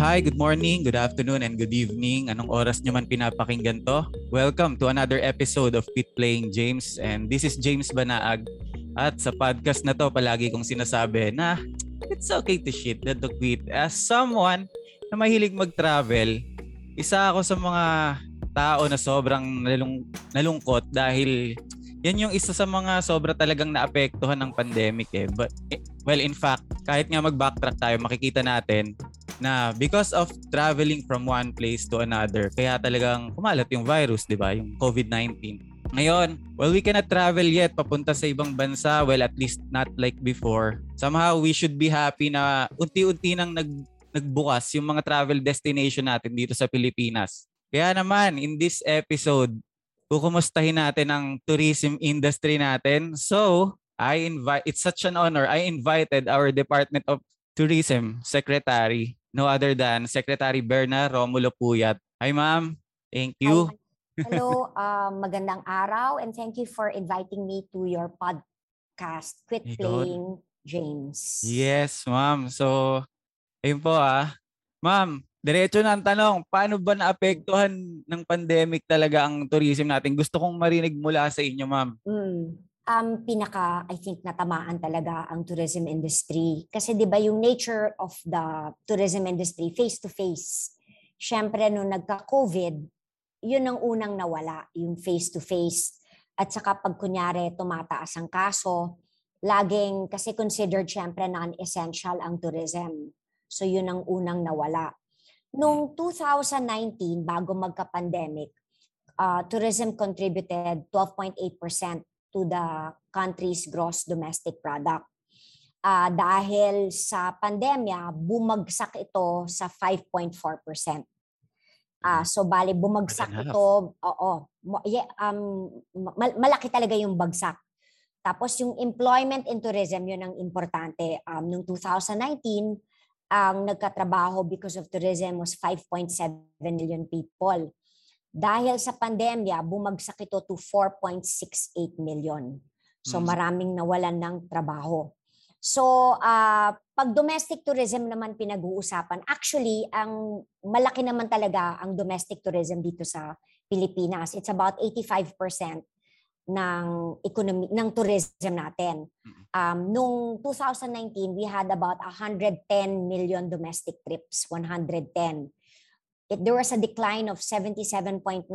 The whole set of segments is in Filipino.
Hi, good morning, good afternoon, and good evening. Anong oras nyo man pinapakinggan to? Welcome to another episode of Pit Playing James. And this is James Banaag. At sa podcast na to, palagi kong sinasabi na it's okay to shit, not to quit. As someone na mahilig mag-travel, isa ako sa mga tao na sobrang nalung- nalungkot dahil yan yung isa sa mga sobra talagang naapektuhan ng pandemic eh. But, eh, well, in fact, kahit nga mag-backtrack tayo, makikita natin na because of traveling from one place to another, kaya talagang kumalat yung virus, di ba? Yung COVID-19. Ngayon, well, we cannot travel yet papunta sa ibang bansa. Well, at least not like before. Somehow, we should be happy na unti-unti nang nag, nagbukas yung mga travel destination natin dito sa Pilipinas. Kaya naman, in this episode, kukumustahin natin ang tourism industry natin. So, I invite, it's such an honor. I invited our Department of Tourism Secretary, no other than Secretary Berna Romulo Puyat. Hi ma'am, thank you. Hi. Hello, um, magandang araw and thank you for inviting me to your podcast, Quit Ayun. Playing James. Yes, ma'am. So, ayun po ah. Ma'am, diretso na ang tanong, paano ba naapektuhan ng pandemic talaga ang tourism natin? Gusto kong marinig mula sa inyo, ma'am. Mm. Um, pinaka, I think, natamaan talaga ang tourism industry. Kasi di ba yung nature of the tourism industry, face-to-face. Siyempre, nung nagka-COVID, yun ang unang nawala, yung face-to-face. At saka pag kunyari tumataas ang kaso, laging, kasi considered siyempre non-essential ang tourism. So yun ang unang nawala. Noong 2019, bago magka-pandemic, uh, tourism contributed 12.8% to the country's gross domestic product. Ah, dahil sa pandemya, bumagsak ito sa 5.4%. Ah, so bali bumagsak ito, oo. yeah, um mal- malaki talaga yung bagsak. Tapos yung employment in tourism, yun ang importante. Um, noong 2019, ang nagkatrabaho because of tourism was 5.7 million people. Dahil sa pandemya, bumagsak ito to 4.68 million. So Mm. maraming nawalan ng trabaho. So ah, pag domestic tourism naman pinag-uusapan, actually ang malaki naman talaga ang domestic tourism dito sa Pilipinas. It's about 85% ng economy ng tourism natin. Mm. Um, nung 2019, we had about 110 million domestic trips, 110. It, there was a decline of 77.9%,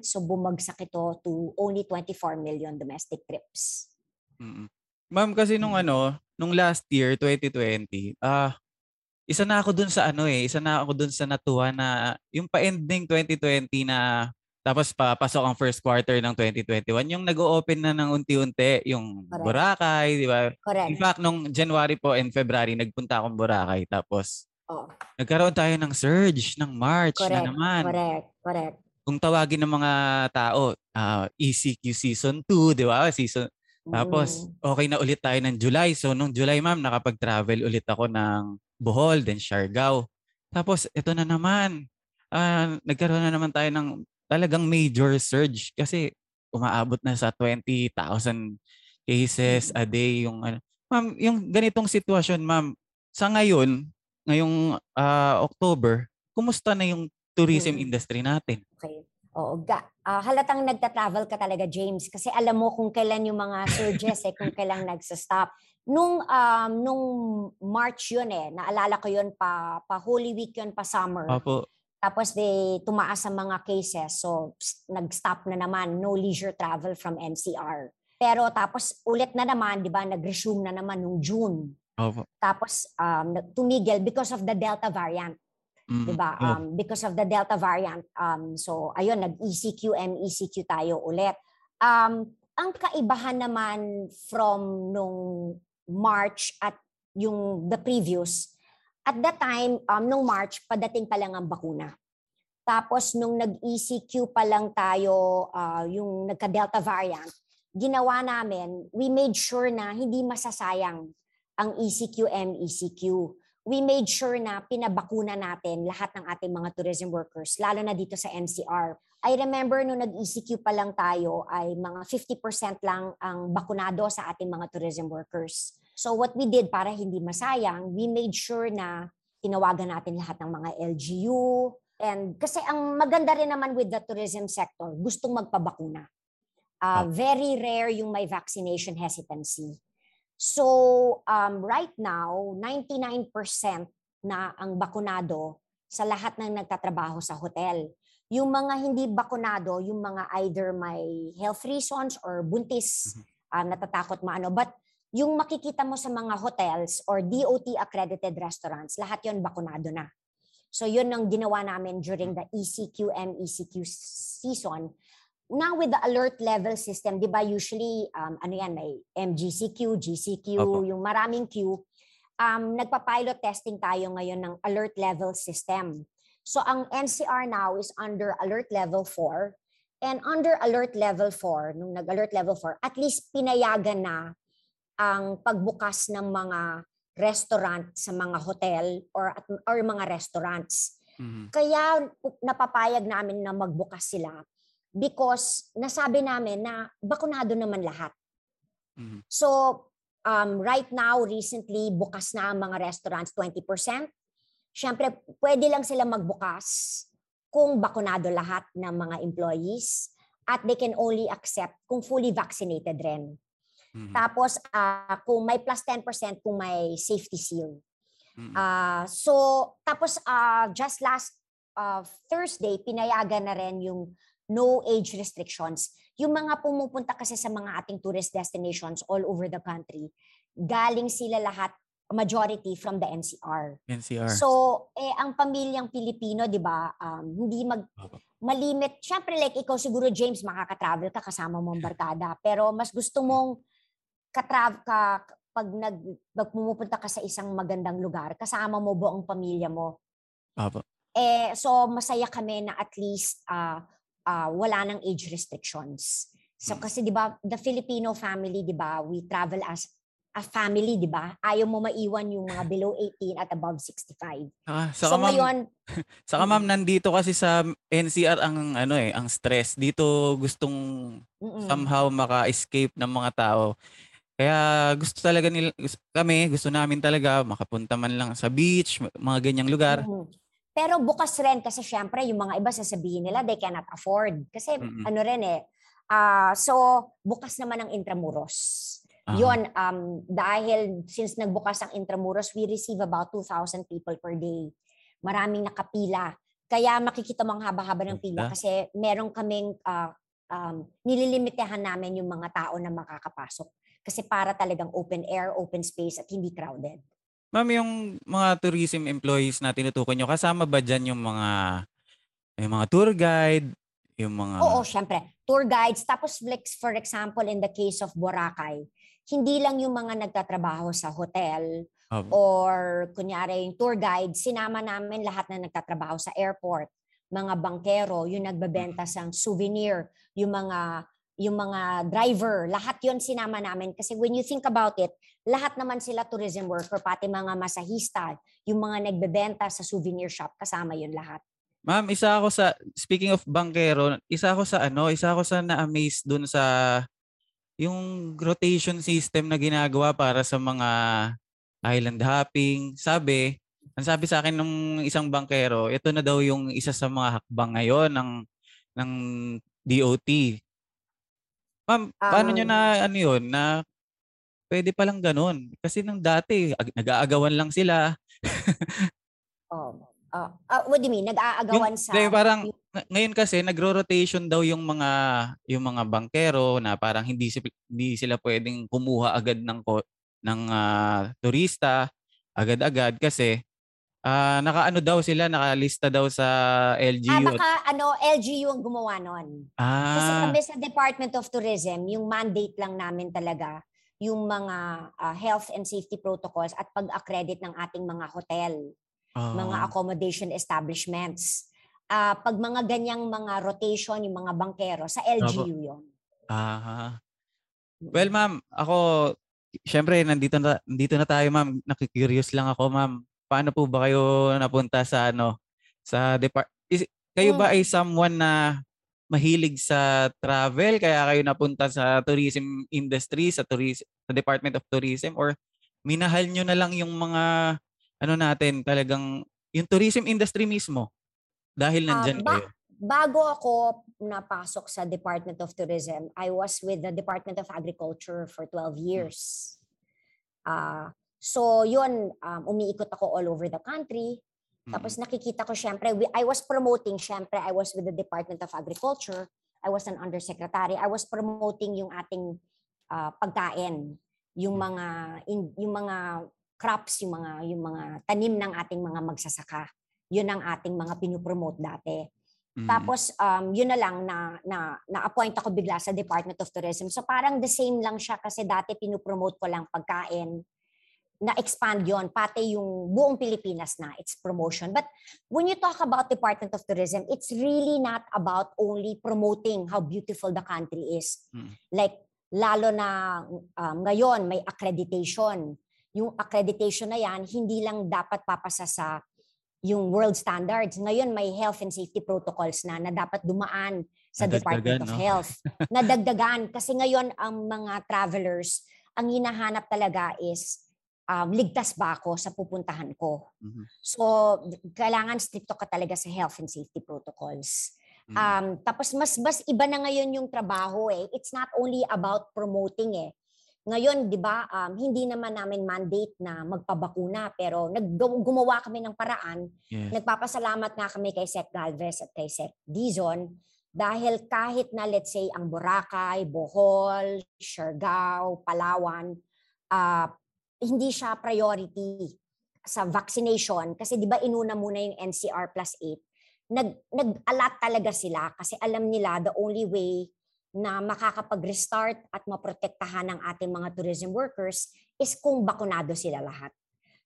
so bumagsak ito to only 24 million domestic trips. Mm. Ma'am, kasi nung ano, nung last year, 2020, ah, isa na ako dun sa ano eh, isa na ako dun sa natuwa na yung pa-ending 2020 na tapos papasok ang first quarter ng 2021, yung nag-o-open na ng unti-unti, yung Correct. Boracay, di ba? In Correct. fact, nung January po and February, nagpunta akong Boracay. Tapos, Oh, nagkaroon tayo ng surge ng March correct. na naman. Correct. Correct. Kung tawagin ng mga tao, ah, ECQ Season 2, di ba? Season, tapos, Mm. okay na ulit tayo ng July. So, nung July, ma'am, nakapag-travel ulit ako ng Bohol, then Siargao. Tapos, ito na naman. Ah, nagkaroon na naman tayo ng talagang major surge kasi umaabot na sa 20,000 cases a day yung ano. Ma'am, yung ganitong sitwasyon, ma'am, sa ngayon, ngayong ah, October, kumusta na yung tourism Mm. industry natin? Okay. Oo, ga, ah, halatang nagta-travel ka talaga, James, kasi alam mo kung kailan yung mga surges eh, kung kailan nagsa-stop. Nung um, nung March yun eh, naalala ko yun pa pa Holy Week yun pa summer. Opo. Tapos de tumaas ang mga cases. So ps- nag-stop na naman no leisure travel from NCR. Pero tapos ulit na naman, 'di ba, nag-resume na naman nung June. Opo. Tapos um, tumigil because of the Delta variant. Mm. 'di ba? Oh. Um, because of the Delta variant. Um, so ayun, nag-ECQ, MECQ tayo ulit. Um, ang kaibahan naman from nung March at yung the previous, at that time, um, nung March, padating pa lang ang bakuna. Tapos nung nag-ECQ pa lang tayo, ah, yung nagka-Delta variant, ginawa namin, we made sure na hindi masasayang ang ECQ, MECQ we made sure na pinabakuna natin lahat ng ating mga tourism workers, lalo na dito sa NCR. I remember nung nag-ECQ pa lang tayo ay mga 50% lang ang bakunado sa ating mga tourism workers. So what we did para hindi masayang, we made sure na tinawagan natin lahat ng mga LGU. And kasi ang maganda rin naman with the tourism sector, gustong magpabakuna. Uh, very rare yung may vaccination hesitancy. So um, right now, 99% na ang bakunado sa lahat ng nagtatrabaho sa hotel. Yung mga hindi bakunado, yung mga either may health reasons or buntis, uh, natatakot maano. But yung makikita mo sa mga hotels or DOT accredited restaurants, lahat yon bakunado na. So yun ang ginawa namin during the ECQ and ECQ season now with the alert level system, 'di ba usually um ano yan may MGCQ, GCQ, Opo. yung maraming Q. Um nagpa-pilot testing tayo ngayon ng alert level system. So ang NCR now is under alert level 4 and under alert level 4 nung nag-alert level 4 at least pinayagan na ang pagbukas ng mga restaurant sa mga hotel or or mga restaurants. Mm-hmm. Kaya napapayag namin na magbukas sila because nasabi namin na bakunado naman lahat. Mm-hmm. So, um, right now, recently, bukas na ang mga restaurants 20%. Siyempre, pwede lang sila magbukas kung bakunado lahat ng mga employees at they can only accept kung fully vaccinated rin. Mm-hmm. Tapos, uh, kung may plus 10% kung may safety seal. Mm-hmm. Uh, so, tapos uh, just last uh, Thursday, pinayagan na rin yung no age restrictions. Yung mga pumupunta kasi sa mga ating tourist destinations all over the country, galing sila lahat majority from the NCR. NCR. So, eh ang pamilyang Pilipino, 'di ba, um, hindi mag malimit. Syempre like ikaw siguro James makaka-travel ka kasama mo ang barkada, pero mas gusto mong ka-travel ka pag nag pumupunta ka sa isang magandang lugar, kasama mo buong pamilya mo. Apo. Eh so masaya kami na at least uh, uh, wala nang age restrictions. So hmm. kasi 'di ba, the Filipino family, 'di ba, we travel as a family, 'di ba? Ayaw mo maiwan yung mga below 18 at above 65. Ah, saka so ma'am, ngayon, saka ma'am nandito kasi sa NCR ang ano eh, ang stress. Dito gustong mm-mm. somehow maka-escape ng mga tao. Kaya gusto talaga nila kami, gusto namin talaga makapunta man lang sa beach, mga ganyang lugar. Mm-hmm. Pero bukas rin kasi syempre yung mga iba sasabihin nila they cannot afford. Kasi mm-hmm. ano rin eh. Uh, so bukas naman ang Intramuros. Uh-huh. Yun, um, dahil since nagbukas ang Intramuros, we receive about 2,000 people per day. Maraming nakapila. Kaya makikita mo ang haba-haba ng pila kasi meron kaming uh, um, nililimitahan namin yung mga tao na makakapasok. Kasi para talagang open air, open space at hindi crowded. Ma'am, yung mga tourism employees na tinutukoy nyo, kasama ba dyan yung mga yung mga tour guide, yung mga... Oo, syempre. Tour guides. Tapos, for example, in the case of Boracay, hindi lang yung mga nagtatrabaho sa hotel oh. or kunyari yung tour guide, sinama namin lahat na nagtatrabaho sa airport, mga bankero, yung nagbebenta mm. sa souvenir, yung mga yung mga driver, lahat yon sinama namin. Kasi when you think about it, lahat naman sila tourism worker, pati mga masahista, yung mga nagbebenta sa souvenir shop, kasama yun lahat. Ma'am, isa ako sa, speaking of bankero, isa ako sa ano, isa ako sa na-amaze dun sa yung rotation system na ginagawa para sa mga island hopping. Sabi, ang sabi sa akin ng isang bankero, ito na daw yung isa sa mga hakbang ngayon ng ng DOT Ma'am, paano Um, na ano 'yun, na pwede palang gano'n? Kasi nung dati ag nag-aagawan lang sila. Oh, ah, ah, what do you mean? Yung Nag-aagawan sa hindi parang ngayon kasi nagro-rotation daw yung mga yung mga bankero na parang hindi hindi sila puwedeng kumuha agad ng ng, ah, turista agad-agad kasi Ah, nakaano daw sila, nakalista daw sa Ah, LGU baka ano, LGU ang gumawa. Kasi Ah. kami sa Department of Tourism, yung mandate lang namin talaga, yung mga ah, health and safety protocols at pag-accredit ng ating mga hotel, mga ah. accommodation establishments. Ah, pag mga ganyang mga rotation, yung mga bankero, sa. LGU yon. Ah. Well, ma'am, ako siyempre nandito na nandito na tayo, ma'am. Naku-curious lang ako, ma'am paano po ba kayo napunta sa ano sa depart is, kayo ba hmm. ay someone na mahilig sa travel kaya kayo napunta sa tourism industry sa tourism sa Department of Tourism or minahal nyo na lang yung mga ano natin talagang yung tourism industry mismo dahil Ah, ba- kayo. Bago ako napasok sa Department of Tourism, I was with the Department of Agriculture for 12 years. Ah, so yun, um, umiikot ako all over the country. Mm. Tapos nakikita ko syempre, we- I was promoting, syempre I was with the Department of Agriculture. I was an undersecretary. I was promoting yung ating ah, pagkain, yung mga in- yung mga crops, yung mga yung mga tanim ng ating mga magsasaka. Yun ang ating mga pinopromote dati. Mm. Tapos um, yun na lang na, na na-appoint ako bigla sa Department of Tourism. So parang the same lang siya kasi dati pinopromote ko lang pagkain. Na-expand yon pati yung buong Pilipinas na its promotion. But when you talk about Department of Tourism, it's really not about only promoting how beautiful the country is. Mm. Like lalo na um, ngayon may accreditation. Yung accreditation na yan, hindi lang dapat papasa sa yung world standards. Ngayon may health and safety protocols na na dapat dumaan sa Nadagdagan, Department of no? Health. Nadagdagan kasi ngayon ang mga travelers, ang hinahanap talaga is um, ligtas ba ako sa pupuntahan ko. Mhm. So kailangan stricto ka talaga sa health and safety protocols. Mm. Um, tapos mas mas iba na ngayon yung trabaho eh. It's not only about promoting eh. Ngayon, 'di ba, um, hindi naman namin mandate na magpabakuna pero nag gumawa kami ng paraan. Yes. Nagpapasalamat nga kami kay Sec Galvez at kay Sec Dizon dahil kahit na let's say ang Boracay, Bohol, Siargao, Palawan, ah, hindi siya priority sa vaccination kasi 'di ba inuna muna yung NCR plus 8 nag nag-alat talaga sila kasi alam nila the only way na makakapag-restart at maprotektahan ng ating mga tourism workers is kung bakunado sila lahat.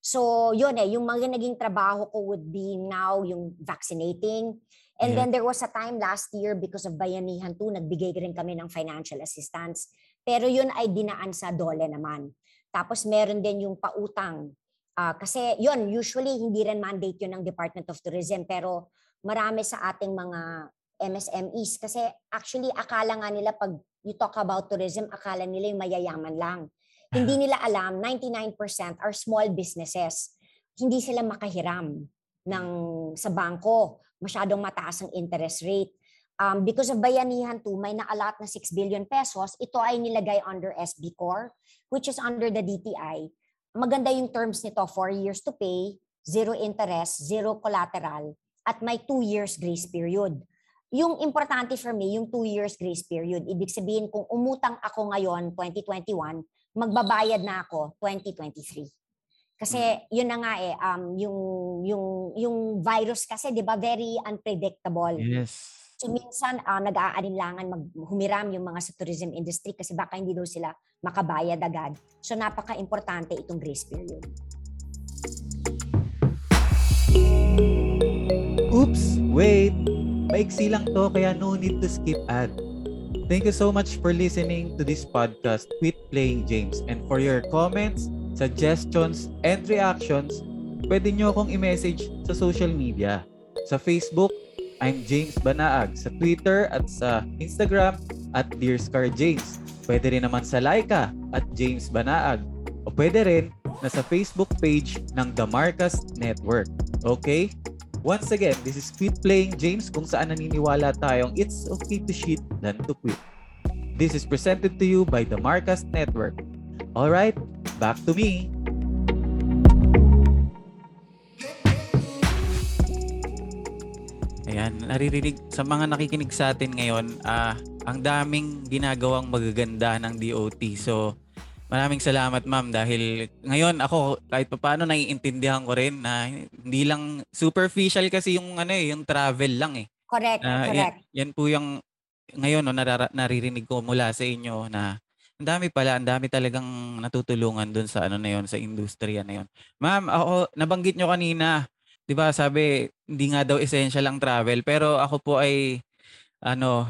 So, yun eh, yung mga naging trabaho ko would be now yung vaccinating. And Yeah. then there was a time last year because of Bayanihan 2, nagbigay rin kami ng financial assistance. Pero yun ay dinaan sa dole naman. Tapos meron din yung pautang. Ah, kasi yun, usually hindi rin mandate yun ng Department of Tourism. Pero marami sa ating mga MSMEs kasi actually akala nga nila pag you talk about tourism, akala nila yung mayayaman lang. Hindi nila alam, 99% are small businesses. Hindi sila makahiram ng sa bangko. Masyadong mataas ang interest rate. Um, because of Bayanihan 2, may naalat na 6 billion pesos. Ito ay nilagay under SB Core, which is under the DTI. Maganda yung terms nito, 4 years to pay, zero interest, zero collateral, at may 2 years grace period. Yung importante for me, yung 2 years grace period. Ibig sabihin, kung umutang ako ngayon, 2021, magbabayad na ako 2023. Kasi yun na nga eh, um, yung, yung, yung virus kasi, di ba, very unpredictable. Yes. So minsan uh, nag-aalinlangan maghumiram yung mga sa tourism industry kasi baka hindi daw sila makabayad agad. So napaka-importante itong grace period. Oops, wait. Maiksi lang to kaya no need to skip ad. Thank you so much for listening to this podcast with Playing James and for your comments, suggestions, and reactions, pwede nyo akong i-message sa social media. Sa Facebook, I'm James Banaag. Sa Twitter at sa Instagram at Dear Scar James. Pwede rin naman sa Laika at James Banaag. O pwede rin na sa Facebook page ng The Marcus Network. Okay? Once again, this is Quit Playing James kung saan naniniwala tayong it's okay to shit than to quit. This is presented to you by the Marcus Network. Alright, back to me. Ayan, naririnig sa mga nakikinig sa atin ngayon, ah ang daming ginagawang magaganda ng DOT. So, maraming salamat ma'am dahil ngayon ako kahit paano naiintindihan ko rin na hindi lang superficial kasi yung ano eh, yung travel lang eh. Correct, Ah, correct. Yan, yan po yung ngayon no, narara- naririnig ko mula sa inyo na ang dami pala, ang dami talagang natutulungan doon sa ano na yon, sa industriya na yon. Ma'am, ako nabanggit nyo kanina, 'di ba, sabi hindi nga daw essential ang travel, pero ako po ay ano,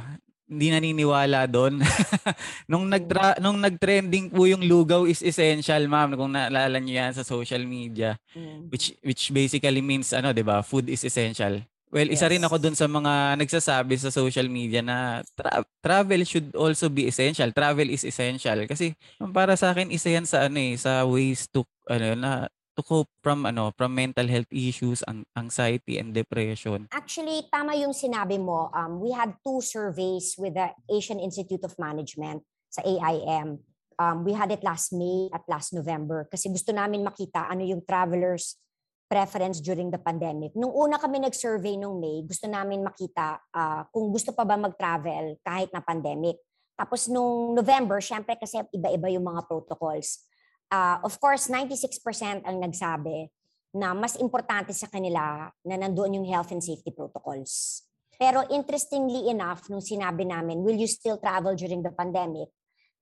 hindi naniniwala doon. nung nagtra nung nagtrending po yung lugaw is essential, ma'am, kung naalala niyo yan sa social media Mm. which which basically means ano 'di ba food is essential well isa rin Yes. ako dun sa mga nagsasabi sa social media na tra- travel should also be essential travel is essential kasi para sa akin isa yan sa ano eh sa ways to ano na to cope from ano from mental health issues, anxiety and depression? Actually, tama yung sinabi mo. Um, we had two surveys with the Asian Institute of Management sa AIM. Um, we had it last May at last November kasi gusto namin makita ano yung travelers preference during the pandemic. Nung una kami nag-survey nung May, gusto namin makita uh, kung gusto pa ba mag-travel kahit na pandemic. Tapos nung November, syempre kasi iba-iba yung mga protocols. Uh, of course, 96% ang nagsabi na mas importante sa kanila na nandoon yung health and safety protocols. Pero interestingly enough, nung sinabi namin, will you still travel during the pandemic?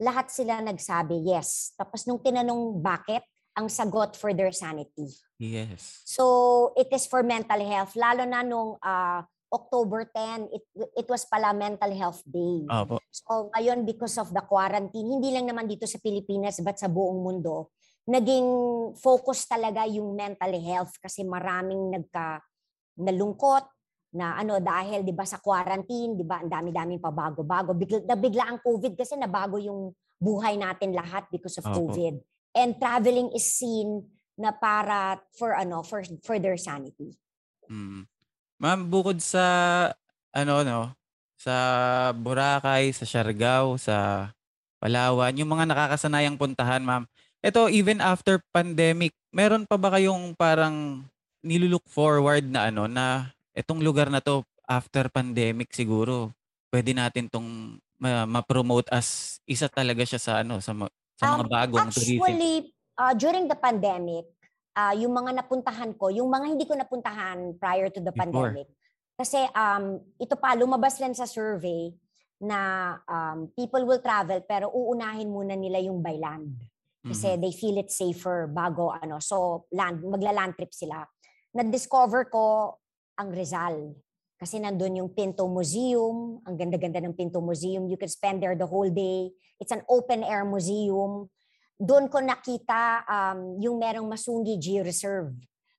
Lahat sila nagsabi yes. Tapos nung tinanong bakit, ang sagot for their sanity. Yes. So it is for mental health. Lalo na nung uh, October 10, it, it was pala Mental Health Day. Opo. So ngayon because of the quarantine, hindi lang naman dito sa Pilipinas but sa buong mundo, naging focus talaga yung mental health kasi maraming nagka nalungkot na ano dahil 'di ba sa quarantine, 'di ba, ang dami-daming pabago-bago. Bigla, bigla ang COVID kasi nabago yung buhay natin lahat because of Opo. COVID and traveling is seen na para for ano for for their sanity. Mm. Ma'am, bukod sa ano no, sa Boracay, sa Siargao, sa Palawan, yung mga nakakasanayang puntahan, ma'am. Ito even after pandemic, meron pa ba kayong parang nilulook forward na ano na itong lugar na to after pandemic siguro pwede natin tong ma-promote as isa talaga siya sa ano sa sa mga um, bagong actually, tourism? Actually, uh, during the pandemic, uh, yung mga napuntahan ko, yung mga hindi ko napuntahan prior to the Before. pandemic, kasi um, ito pa, lumabas rin sa survey na um, people will travel pero uunahin muna nila yung by land. Kasi mm-hmm. they feel it safer bago ano. So land, magla-land trip sila. Na-discover ko ang Rizal. Kasi nandun yung Pinto Museum, ang ganda-ganda ng Pinto Museum. You can spend there the whole day. It's an open air museum. Doon ko nakita um, yung merong Masungi G Reserve.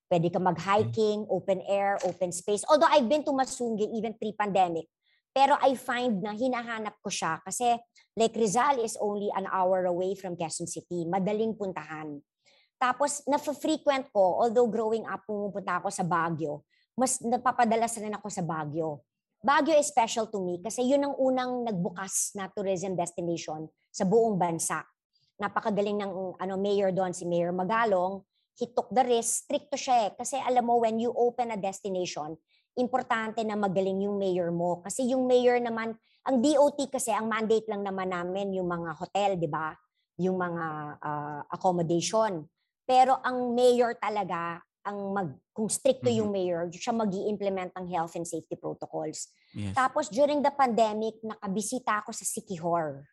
Pwede ka mag-hiking, open air, open space. Although I've been to Masungi even pre-pandemic. Pero I find na hinahanap ko siya kasi Lake Rizal is only an hour away from Quezon City. Madaling puntahan. Tapos, na-frequent ko, although growing up, pumupunta ako sa Baguio mas napapadalas rin ako sa Baguio. Baguio is special to me kasi yun ang unang nagbukas na tourism destination sa buong bansa. Napakagaling ng ano mayor doon si Mayor Magalong. He took the risk, stricto siya eh. Kasi alam mo, when you open a destination, importante na magaling yung mayor mo. Kasi yung mayor naman, ang DOT kasi, ang mandate lang naman namin yung mga hotel, di ba? Yung mga uh, accommodation. Pero ang mayor talaga, ang mag kung stricto mm-hmm. yung mayor, siya mag implement ng health and safety protocols. Yes. Tapos during the pandemic, nakabisita ako sa Sikihor.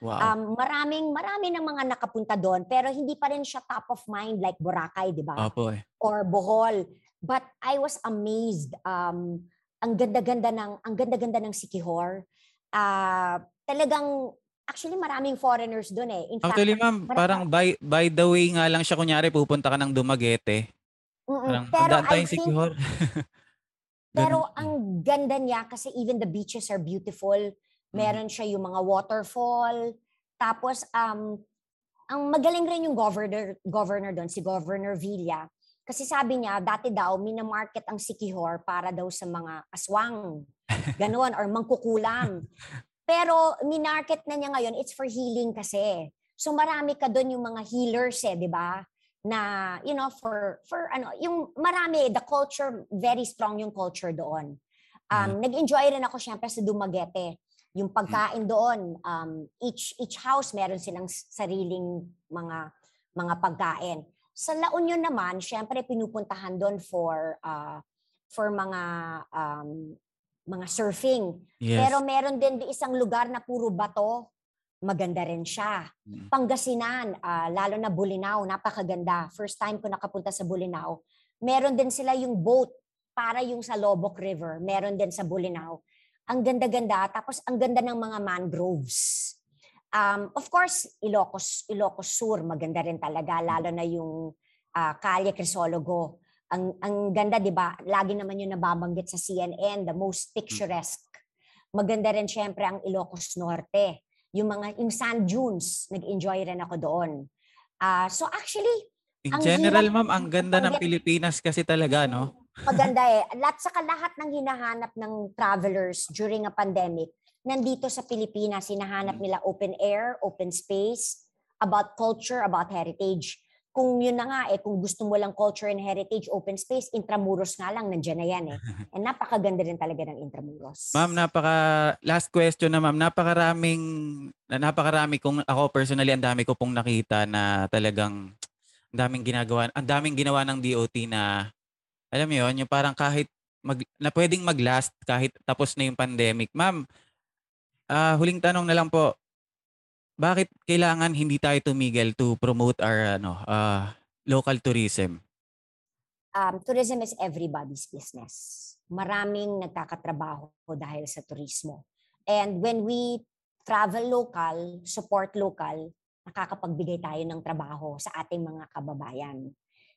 Wow. Um, maraming marami ng mga nakapunta doon pero hindi pa rin siya top of mind like Boracay, 'di ba? Opo eh. Or Bohol. But I was amazed um ang ganda-ganda ng ang ganda-ganda ng Sikihor. Uh, talagang actually maraming foreigners doon eh. In Actually, fact, ma'am, parang by by the way nga lang siya kunyari pupunta ka ng Dumaguete. Mm, pero I think, pero ang ganda niya kasi even the beaches are beautiful. Mm. Meron siya yung mga waterfall. Tapos um ang magaling rin yung governor governor doon si Governor Villa. Kasi sabi niya dati daw minamarket ang Sikihor para daw sa mga aswang. Ganon or mangkukulam. Pero minarket na niya ngayon it's for healing kasi. So marami ka doon yung mga healers eh, 'di ba? na you know for for ano yung marami the culture very strong yung culture doon. Um mm. nag-enjoy rin ako syempre sa Dumaguete. Yung pagkain doon um each each house meron silang sariling mga mga pagkain. Sa La Union naman, syempre pinupuntahan doon for uh, for mga um, mga surfing. Yes. Pero meron din isang lugar na puro bato maganda rin siya. Mm. Pangasinan, uh, lalo na Bulinaw, napakaganda. First time ko nakapunta sa Bulinaw. Meron din sila yung boat para yung sa Lobok River. Meron din sa Bulinaw. Ang ganda-ganda. Tapos ang ganda ng mga mangroves. Um, of course, Ilocos, Ilocos Sur, maganda rin talaga. Lalo na yung uh, Calle Crisologo. Ang, ang ganda, di ba? Lagi naman yung nababanggit sa CNN, the most picturesque. Maganda rin syempre ang Ilocos Norte yung mga yung sand dunes, nag-enjoy rin ako doon. Uh, so actually, In Ang general, hirap- ma'am, ang ganda ng Pilipinas kasi talaga, no? Maganda eh. Lahat saka lahat ng hinahanap ng travelers during a pandemic, nandito sa Pilipinas, hinahanap nila open air, open space, about culture, about heritage. Kung yun na nga eh, kung gusto mo lang culture and heritage, open space, Intramuros nga lang, nandiyan na yan eh. And napakaganda rin talaga ng Intramuros. Ma'am, napaka last question na ma'am, napakaraming na napakarami kong ako personally ang dami ko pong nakita na talagang ang daming ginagawa, ang daming ginawa ng DOT na alam mo 'yon, yung parang kahit mag, na pwedeng mag-last kahit tapos na yung pandemic. Ma'am, ah huling tanong na lang po. Bakit kailangan hindi tayo tumigil to promote our ano, ah, local tourism? um, tourism is everybody's business. Maraming nagkakatrabaho dahil sa turismo. And when we travel local, support local, nakakapagbigay tayo ng trabaho sa ating mga kababayan.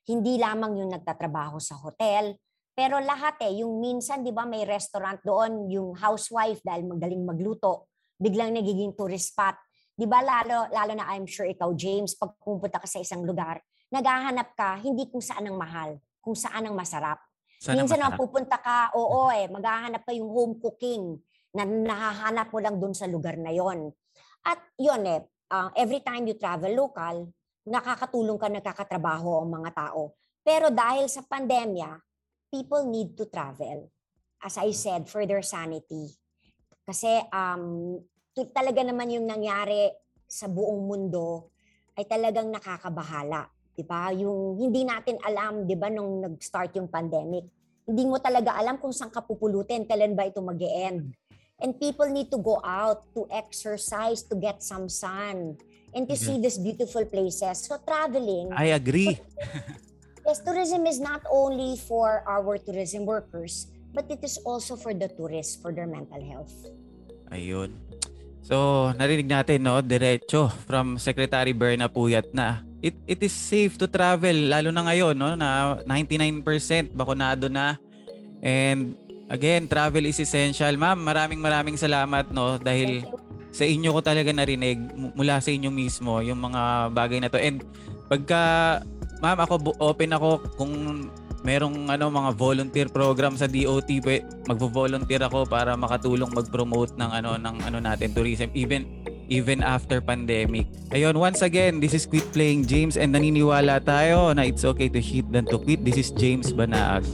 Hindi lamang yung nagtatrabaho sa hotel, pero lahat eh, yung minsan 'di ba may restaurant doon, yung housewife dahil magaling magluto, biglang nagiging tourist spot. 'Di ba lalo lalo na I'm sure ikaw James, pag pumunta ka sa isang lugar, naghahanap ka hindi kung saan ang mahal, kung saan ang masarap. Sana Minsan masarap. pupunta ka, oo eh, maghahanap ka yung home cooking na nahahanap mo lang dun sa lugar na yon. At yun eh, ah, every time you travel local, nakakatulong ka, nagkakatrabaho ang mga tao. Pero dahil sa pandemya, people need to travel. As I said, for their sanity. Kasi um, talaga naman yung nangyari sa buong mundo ay talagang nakakabahala. 'di ba? Yung hindi natin alam, 'di ba, nung nag-start yung pandemic. Hindi mo talaga alam kung saan ka pupulutin, kailan ba ito mag end And people need to go out to exercise, to get some sun, and to Mhm. see these beautiful places. So traveling, I agree. yes, tourism is not only for our tourism workers, but it is also for the tourists, for their mental health. Ayun. So, narinig natin, no, diretso from Secretary Berna Puyat na it, it is safe to travel, lalo na ngayon, no, na 99% bakunado na. And again, travel is essential. Ma'am, maraming maraming salamat, no, dahil sa inyo ko talaga narinig mu- mula sa inyo mismo yung mga bagay na to. And pagka, ma'am, ako open ako kung merong ano mga volunteer program sa DOT, magvo-volunteer ako para makatulong mag-promote ng ano ng ano natin tourism even even after pandemic. Ayun, once again, this is Quit Playing James and naniniwala tayo na it's okay to cheat than to quit. This is James Banaag.